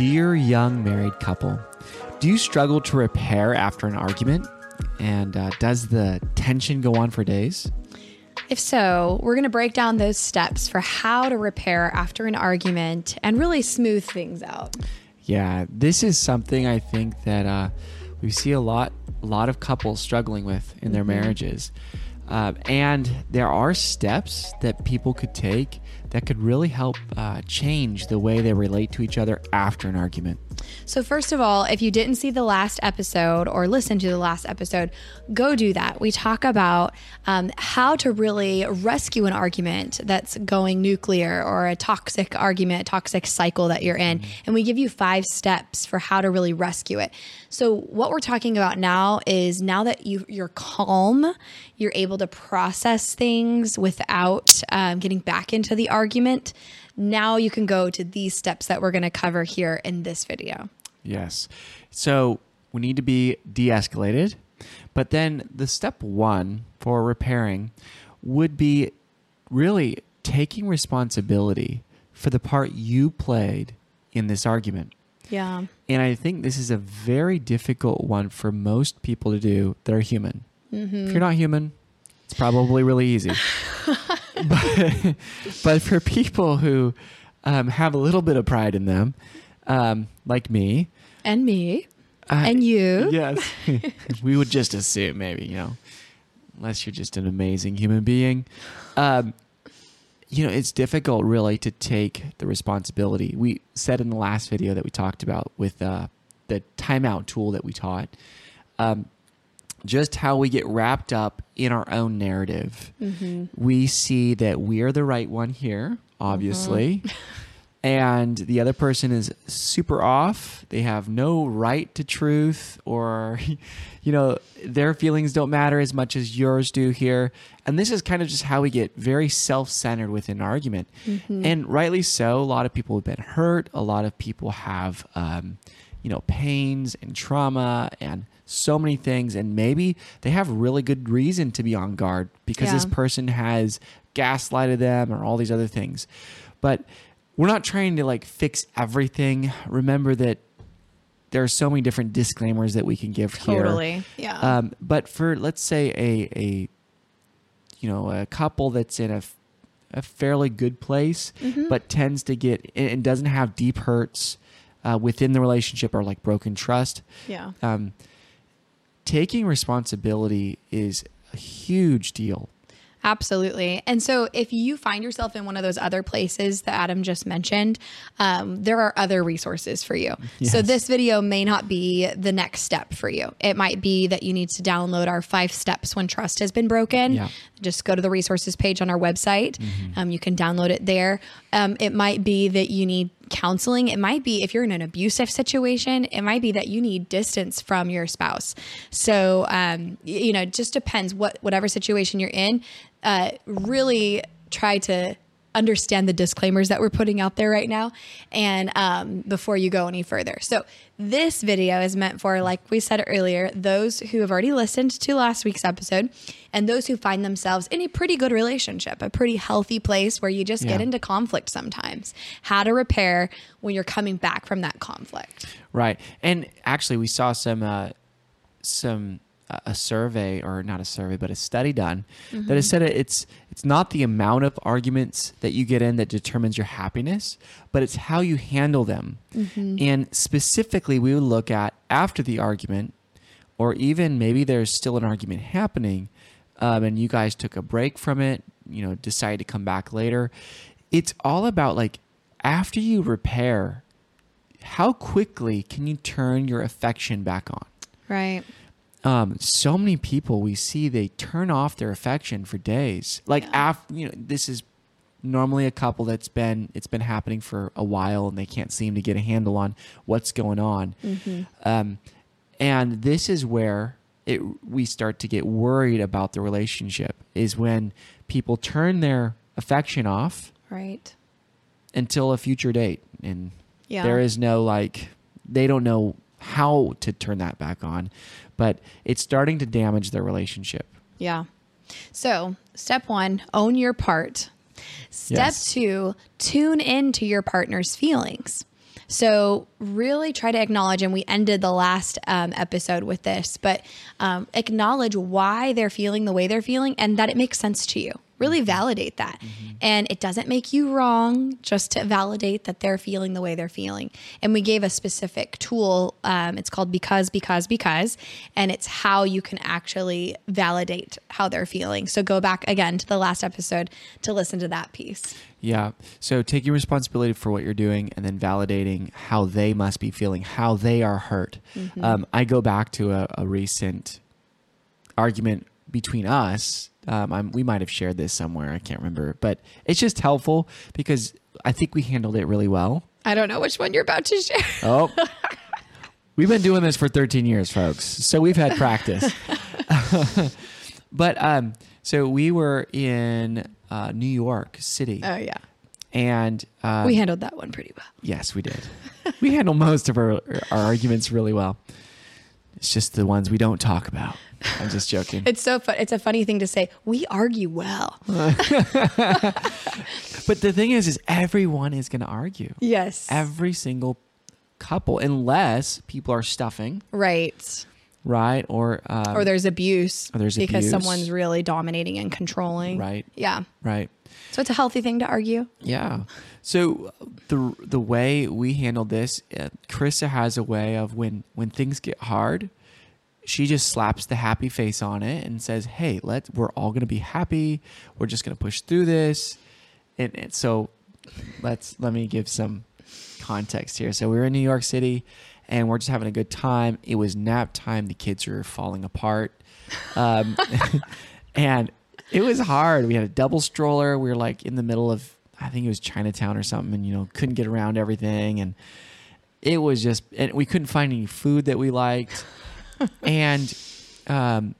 Dear young married couple, do you struggle to repair after an argument? And uh, does the tension go on for days? If so, we're going to break down those steps for how to repair after an argument and really smooth things out. Yeah, this is something I think that uh, we see a lot, a lot of couples struggling with in their Mm-hmm. marriages, uh, and there are steps that people could take that could really help uh, change the way they relate to each other after an argument. So, first of all, if you didn't see the last episode or listen to the last episode, go do that. We talk about um, how to really rescue an argument that's going nuclear or a toxic argument, toxic cycle that you're in. And we give you five steps for how to really rescue it. So, what we're talking about now is now that you, you're calm, you're able to process things without um, getting back into the argument. Argument, now you can go to these steps that we're going to cover here in this video. Yes. So we need to be de escalated. But then the step one for repairing would be really taking responsibility for the part you played in this argument. Yeah. And I think this is a very difficult one for most people to do that are human. Mm-hmm. If you're not human, it's probably really easy. but, but for people who um, have a little bit of pride in them, um, like me, And me. I- and you. yes, we would just assume maybe you know, unless you're just an amazing human being, um, you know, it's difficult really to take the responsibility. We said in the last video that we talked about with uh, the timeout tool that we taught, um, just how we get wrapped up in our own narrative. Mm-hmm. We see that we're the right one here, obviously. Mm-hmm. And the other person is super off. They have no right to truth, or, you know, their feelings don't matter as much as yours do here. And this is kind of just how we get very self centered within an argument. Mm-hmm. And rightly so. A lot of people have been hurt. A lot of people have, um, you know, pains and trauma and so many things. And maybe they have really good reason to be on guard because this person has gaslighted them or all these other things. But we're not trying to like fix everything. Remember that there are so many different disclaimers that we can give here. Totally. Yeah. Um, but for let's say a a you know a couple that's in a a fairly good place, Mm-hmm. but tends to get and and doesn't have deep hurts uh, within the relationship or like broken trust. yeah. Um, taking responsibility is a huge deal. Absolutely. And so, if you find yourself in one of those other places that Adam just mentioned, um, there are other resources for you. So, this video may not be the next step for you. It might be that you need to download our five steps when trust has been broken. Yeah. Just go to the resources page on our website. Um, you can download it there. Um, it might be that you need counseling. It might be if you're in an abusive situation, it might be that you need distance from your spouse. So, um, you know, just depends what whatever situation you're in. Uh, really try to understand the disclaimers that we're putting out there right now and um, before you go any further. So this video is meant for like we said earlier those who have already listened to last week's episode and those who find themselves in a pretty good relationship a pretty healthy place where you just get into conflict sometimes. How to repair when you're coming back from that conflict. Right. And actually, we saw some uh, some a survey or not a survey, but a study done that has said it's it's not the amount of arguments that you get in that determines your happiness, but it's how you handle them. And specifically, we would look at after the argument, or even maybe there's still an argument happening, um, and you guys took a break from it, you know, decided to come back later. It's all about like after you repair how quickly can you turn your affection back on? right Um, so many people we see they turn off their affection for days. Like Yeah. af you know, this is normally a couple that's been it's been happening for a while and they can't seem to get a handle on what's going on. Um, and this is where it we start to get worried about the relationship is when people turn their affection off Right. until a future date and Yeah. there is no like they don't know how to turn that back on but it's starting to damage their relationship Yeah. So, step one, own your part. Step Yes. two, tune into your partner's feelings. So, really try to acknowledge, and we ended the last um, episode with this, but um, acknowledge why they're feeling the way they're feeling and that it makes sense to you. Really validate that. And it doesn't make you wrong just to validate that they're feeling the way they're feeling. And we gave a specific tool. Um, it's called Because, Because, Because. And it's how you can actually validate how they're feeling. So go back again to the last episode to listen to that piece. yeah so taking responsibility for what you're doing and then validating how they must be feeling how they are hurt um, i go back to a, a recent argument between us um, I'm, we might have shared this somewhere i can't remember but it's just helpful because i think we handled it really well I don't know which one you're about to share. Oh. We've been doing this for 13 years, folks. So we've had practice. but um so we were in uh, New York City Oh, yeah. and uh, We handled that one pretty well. yes, we did. we handle most of our our arguments really well. It's just the ones we don't talk about. I'm just joking. It's so fun. It's a funny thing to say. We argue well. but the thing is is everyone is going to argue. Yes. Every single couple unless people are stuffing, right. right? Or um, Or there's abuse. Or there's because abuse. someone's really dominating and controlling. Right. Yeah. right. So it's a healthy thing to argue. Yeah. So the the way we handle this, uh, Karissa has a way of when when things get hard, she just slaps the happy face on it and says, "Hey, let's we're all going to be happy. We're just going to push through this." And, and so let's let me give some context here. So we were in New York City and we're just having a good time. It was nap time. The kids were falling apart. Um, and it was hard. We had a double stroller. We were like in the middle of, I think it was Chinatown or something, and you know, couldn't get around everything. And it was just, and we couldn't find any food that we liked. and, um,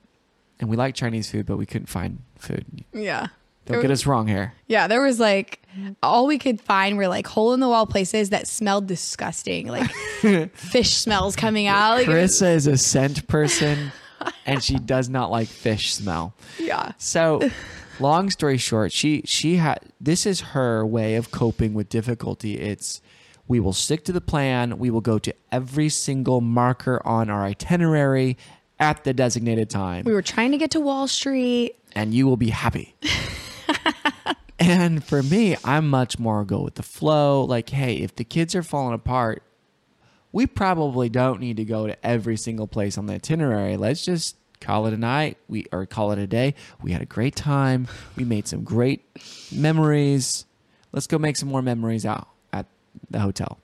and we like Chinese food, but we couldn't find food. Yeah. Don't get us wrong here. Yeah, there was like all we could find were like hole in the wall places that smelled disgusting, like fish smells coming out. Like, Karissa is a scent person, and she does not like fish smell. yeah. So, long story short, she she had this is her way of coping with difficulty. It's we will stick to the plan. We will go to every single marker on our itinerary at the designated time, We were trying to get to Wall Street. and you will be happy. and for me, I'm much more go with the flow. Like, hey, if the kids are falling apart, we probably don't need to go to every single place on the itinerary. Let's just call it a night. We or call it a day. We had a great time. We made some great memories. Let's go make some more memories out at the hotel.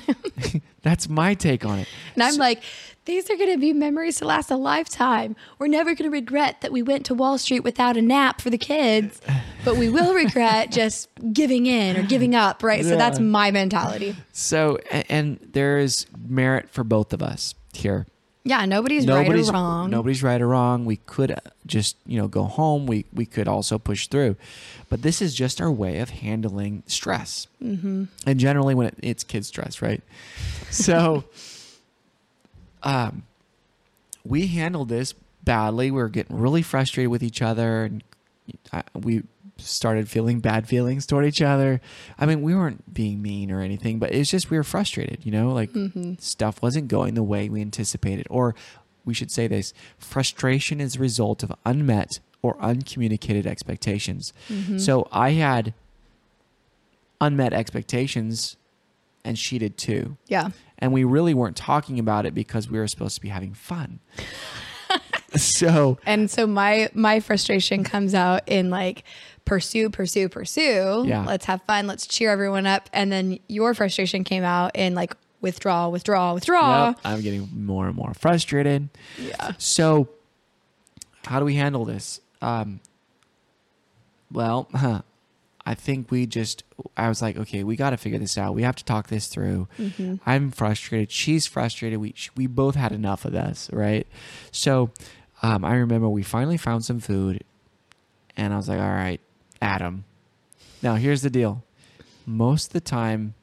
That's my take on it. And I'm like, these are going to be memories to last a lifetime. We're never going to regret that we went to Wall Street without a nap for the kids, but we will regret just giving in or giving up, right? So that's my mentality. So, a- and there is merit for both of us here. Yeah, nobody's, nobody's right or wrong. Nobody's right or wrong. We could uh, just you know go home. We we could also push through, but this is just our way of handling stress. Mm-hmm. And generally, when it, it's kid stress, right? So, um, we handled this badly. We were getting really frustrated with each other, and I, we started feeling bad feelings toward each other. I mean, we weren't being mean or anything, but it's just we were frustrated, you know, like mm-hmm. stuff wasn't going the way we anticipated. Or we should say this frustration is a result of unmet or uncommunicated expectations. Mm-hmm. So I had unmet expectations, and she did too. yeah. And we really weren't talking about it because we were supposed to be having fun. so And so my my frustration comes out in like pursue, pursue, pursue. Yeah. Let's have fun. Let's cheer everyone up. And then your frustration came out in like withdraw, withdraw, withdraw. Yep, I'm getting more and more frustrated. Yeah. So, how do we handle this? Um, well, I think we just, I was like, okay, we got to figure this out. We have to talk this through. I'm frustrated. She's frustrated. We, we both had enough of this, right? So um, I remember we finally found some food and I was like, all right, Adam. Now here's the deal. Most of the time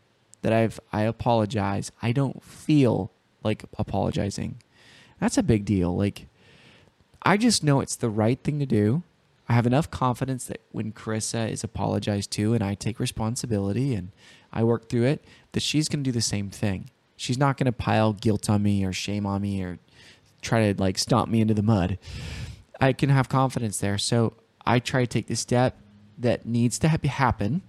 that I've I apologize, I don't feel like apologizing. That's a big deal. Like I just know it's the right thing to do. I have enough confidence that when Karissa is apologized to and I take responsibility and I work through it, that she's going to do the same thing. She's not going to pile guilt on me or shame on me or try to like stomp me into the mud. I can have confidence there. So I try to take the step that needs to ha- happen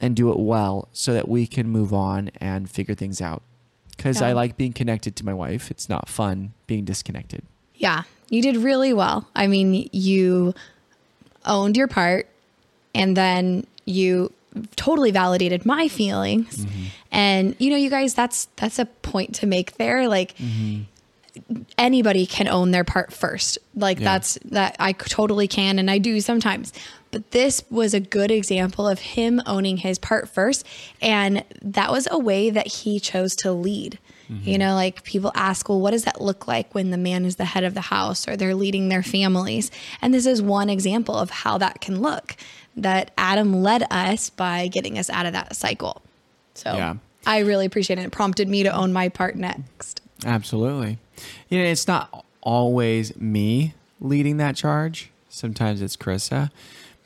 and do it well so that we can move on and figure things out. Because I like being connected to my wife. It's not fun being disconnected. Yeah, you did really well. I mean, you owned your part and then you totally validated my feelings. Mm-hmm. And you know, you guys that's that's a point to make there like mm-hmm. Anybody can own their part first. Like Yeah. that's that I totally can and I do sometimes. But this was a good example of him owning his part first and that was a way that he chose to lead. You mm-hmm. know, like people ask, well, what does that look like when the man is the head of the house or they're leading their families? And this is one example of how that can look. That Adam led us by getting us out of that cycle. So Yeah. I really appreciate it. It prompted me to own my part next. Absolutely. You know, it's not always me leading that charge. Sometimes it's Karissa.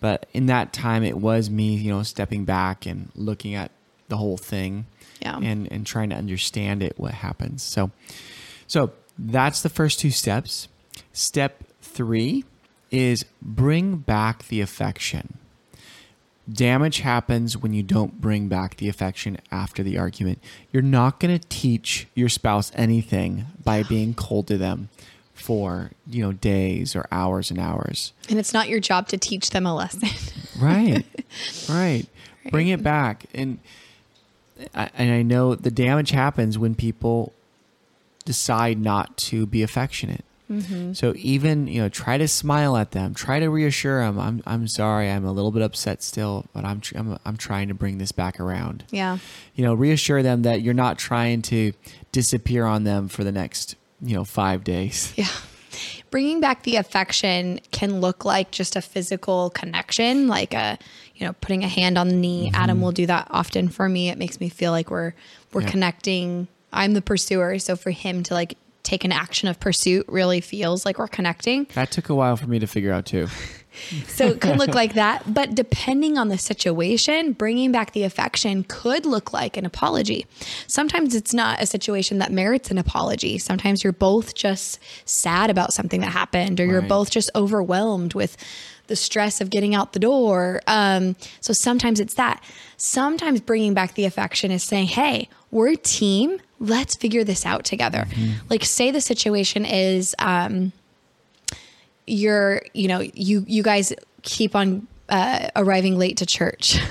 But in that time, it was me, you know, stepping back and looking at the whole thing Yeah. and, and trying to understand it, what happens. So, so that's the first two steps. Step three is bring back the affection. Damage happens when you don't bring back the affection after the argument. You're not going to teach your spouse anything by being cold to them for, you know, days or hours and hours. And it's not your job to teach them a lesson. Right. right. Bring it back. And I, and I know the damage happens when people decide not to be affectionate. Mm-hmm. So even you know, try to smile at them. Try to reassure them. I'm I'm sorry. I'm a little bit upset still, but I'm tr- I'm I'm trying to bring this back around. yeah. You know, reassure them that you're not trying to disappear on them for the next you know five days. Yeah. Bringing back the affection can look like just a physical connection, like a, you know, putting a hand on the knee. Mm-hmm. Adam will do that often for me. It makes me feel like we're we're Yeah. connecting. I'm the pursuer, so for him to like take an action of pursuit really feels like we're connecting. That took a while for me to figure out too. So it could look like that. But depending on the situation, bringing back the affection could look like an apology. Sometimes it's not a situation that merits an apology. Sometimes you're both just sad about something that happened, or you're Right. both just overwhelmed with the stress of getting out the door. Um, so sometimes it's that. Sometimes bringing back the affection is saying, hey, we're a team. Let's figure this out together. Like, say the situation is, um, you're you know you you guys keep on uh, arriving late to church.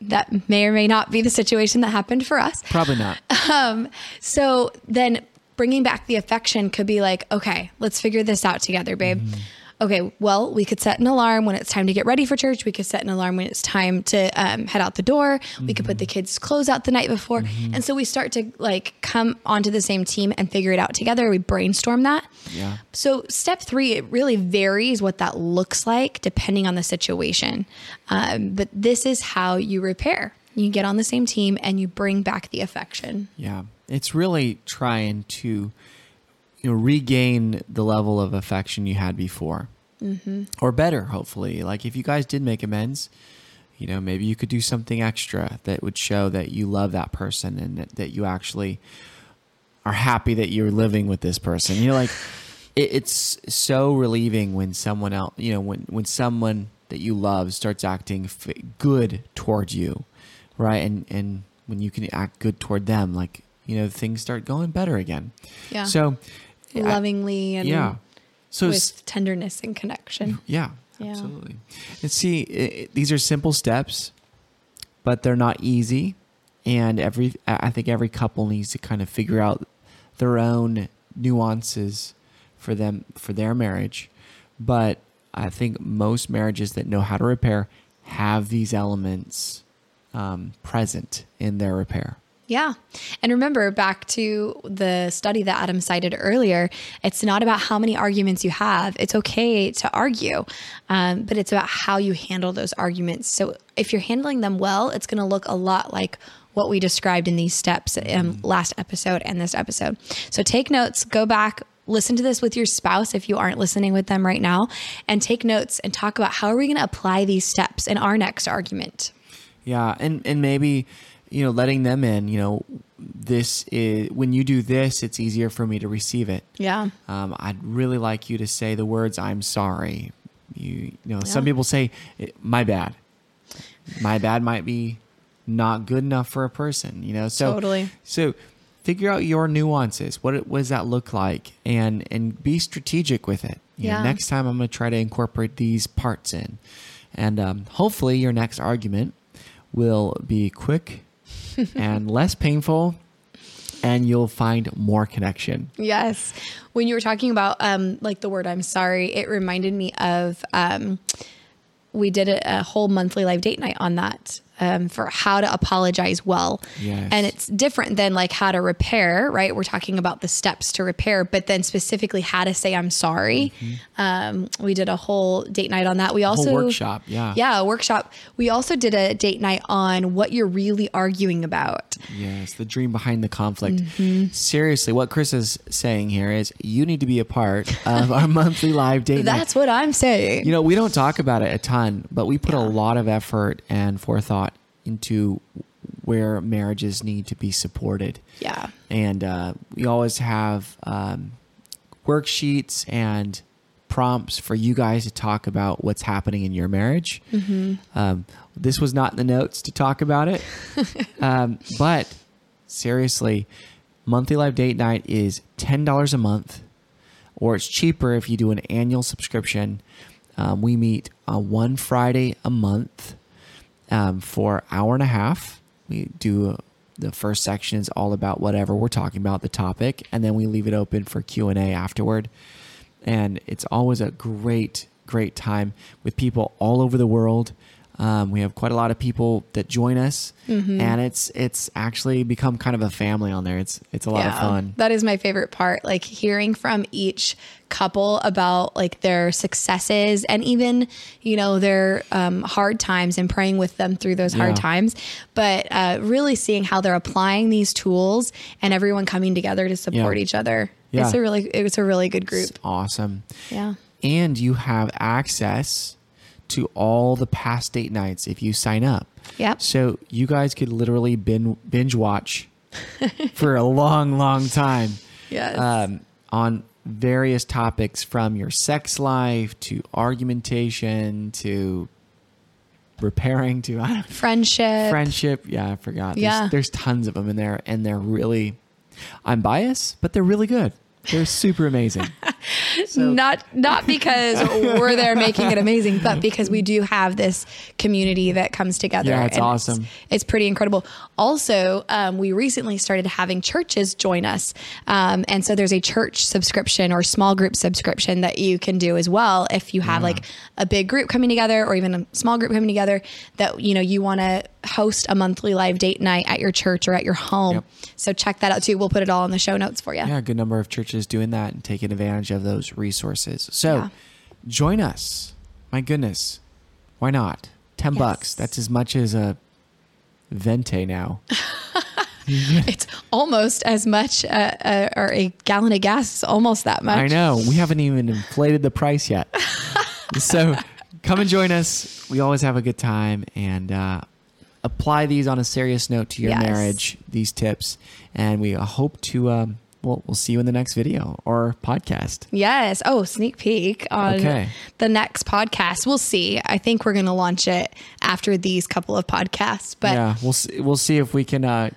That may or may not be the situation that happened for us. Probably not. Um, so then bringing back the affection could be like okay let's figure this out together babe okay well we could set an alarm when it's time to get ready for church we could set an alarm when it's time to um, head out the door we could put the kids clothes out the night before and so we start to like come onto the same team and figure it out together we brainstorm that Yeah. so, step three, it really varies what that looks like depending on the situation. Um, but this is how you repair. You get on the same team and you bring back the affection. Yeah, it's really trying to you know regain the level of affection you had before, mm-hmm. or better, hopefully. Like if you guys did make amends, you know maybe you could do something extra that would show that you love that person and that, that you actually are happy that you're living with this person. You know, like it, it's so relieving when someone else, you know, when when someone that you love starts acting f- good towards you, right? And and when you can act good toward them, like you know, things start going better again. Yeah. So, Lovingly and yeah. So with tenderness and connection. yeah, Yeah. absolutely. And see, i i these are simple steps, but they're not easy. And every, I I think every couple needs to kind of figure out their own nuances for them for their marriage. But I think most marriages that know how to repair have these elements um, present in their repair. Yeah. And remember back to the study that Adam cited earlier, it's not about how many arguments you have. It's okay to argue, um, but it's about how you handle those arguments. So if you're handling them well, it's going to look a lot like what we described in these steps in last episode and this episode. So take notes, go back, listen to this with your spouse if you aren't listening with them right now, and take notes and talk about how are we going to apply these steps in our next argument. Yeah, and and maybe you know letting them in. You know, this is when you do this, it's easier for me to receive it. Yeah. Um, I'd really like you to say the words "I'm sorry." You, you know, some people say "my bad." My bad might be not good enough for a person. You know, so Totally. So figure out your nuances. What, what does that look like, and and be strategic with it. You know, Yeah. next time, I'm going to try to incorporate these parts in, and um, hopefully, your next argument will be quick and less painful, and you'll find more connection. Yes. When you were talking about um, like the word I'm sorry, it reminded me of um, we did a, a whole monthly live date night on that um, for how to apologize well. Yes. And it's different than like how to repair, right? We're talking about the steps to repair, but then specifically how to say I'm sorry. Um, we did a whole date night on that. We also workshop, yeah. Yeah, a workshop. We also did a date night on what you're really arguing about. Yes, the dream behind the conflict. Seriously, what Chris is saying here is you need to be a part of our monthly live date night. That's what I'm saying. You know, we don't talk about it a ton, but we put a lot of effort and forethought into where marriages need to be supported. yeah. And uh, we always have um, worksheets and prompts for you guys to talk about what's happening in your marriage. Um, this was not in the notes to talk about it. um, but seriously, monthly live date night is $10 a month, or it's cheaper if you do an annual subscription. Um, we meet uh, one Friday a month um, for hour and a half. We do the first section is all about whatever we're talking about, the topic, and then we leave it open for Q and A afterward. And it's always a great, great time with people all over the world. Um, we have quite a lot of people that join us, and it's it's actually become kind of a family on there. It's it's a lot of fun. That is my favorite part. Like hearing from each couple about like their successes and even, you know, their um, hard times and praying with them through those hard Yeah. times. But uh, really seeing how they're applying these tools and everyone coming together to support Yeah. each other. Yeah. It's a really it's a really good group. It's awesome. Yeah. and you have access to all the past date nights if you sign up. Yep. So you guys could literally bin, binge watch for a long, long time Yes. um, on various topics from your sex life to argumentation to repairing to I don't Friendship. friendship. Yeah, I forgot. There's, Yeah. there's tons of them in there, and they're really. I'm biased, but they're really good. They're super amazing. not not because we're there making it amazing, but because we do have this community that comes together. Yeah, it's and awesome. It's, pretty incredible. Also, um, we recently started having churches join us, um, and so there's a church subscription or small group subscription that you can do as well if you have Yeah. like a big group coming together or even a small group coming together that you know you want to host a monthly live date night at your church or at your home. Yep. So check that out too. We'll put it all in the show notes for you. yeah, a good number of churches doing that and taking advantage of those resources. So Yeah. join us. My goodness. Why not? 10 bucks. That's as much as a Venti now. It's almost as much, uh, uh, or a gallon of gas is almost that much. I know. We haven't even inflated the price yet. so come and join us. We always have a good time and uh, apply these on a serious note to your Yes. marriage, these tips. And we hope to, um, well, we'll see you in the next video or podcast. Yes. Oh, sneak peek on Okay. the next podcast. We'll see. I think we're going to launch it after these couple of podcasts. But yeah. yeah, we'll see, we'll see if we can uh,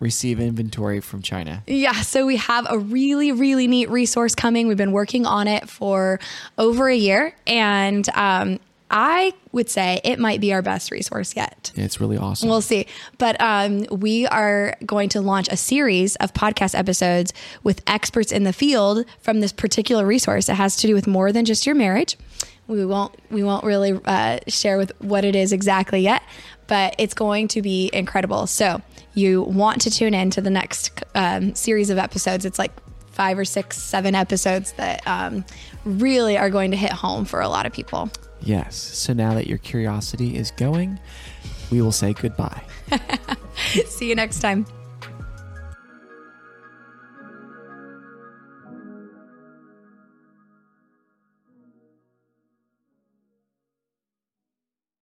receive inventory from China. Yeah, so we have a really, really neat resource coming. We've been working on it for over a year. And um, I would say it might be our best resource yet. It's really awesome. We'll see. But um, we are going to launch a series of podcast episodes with experts in the field from this particular resource. It has to do with more than just your marriage. We won't we won't really uh, share with what it is exactly yet, but it's going to be incredible. So you want to tune in to the next um, series of episodes. It's like five or six, seven episodes that um, really are going to hit home for a lot of people. Yes. So now that your curiosity is going, we will say goodbye. See you next time.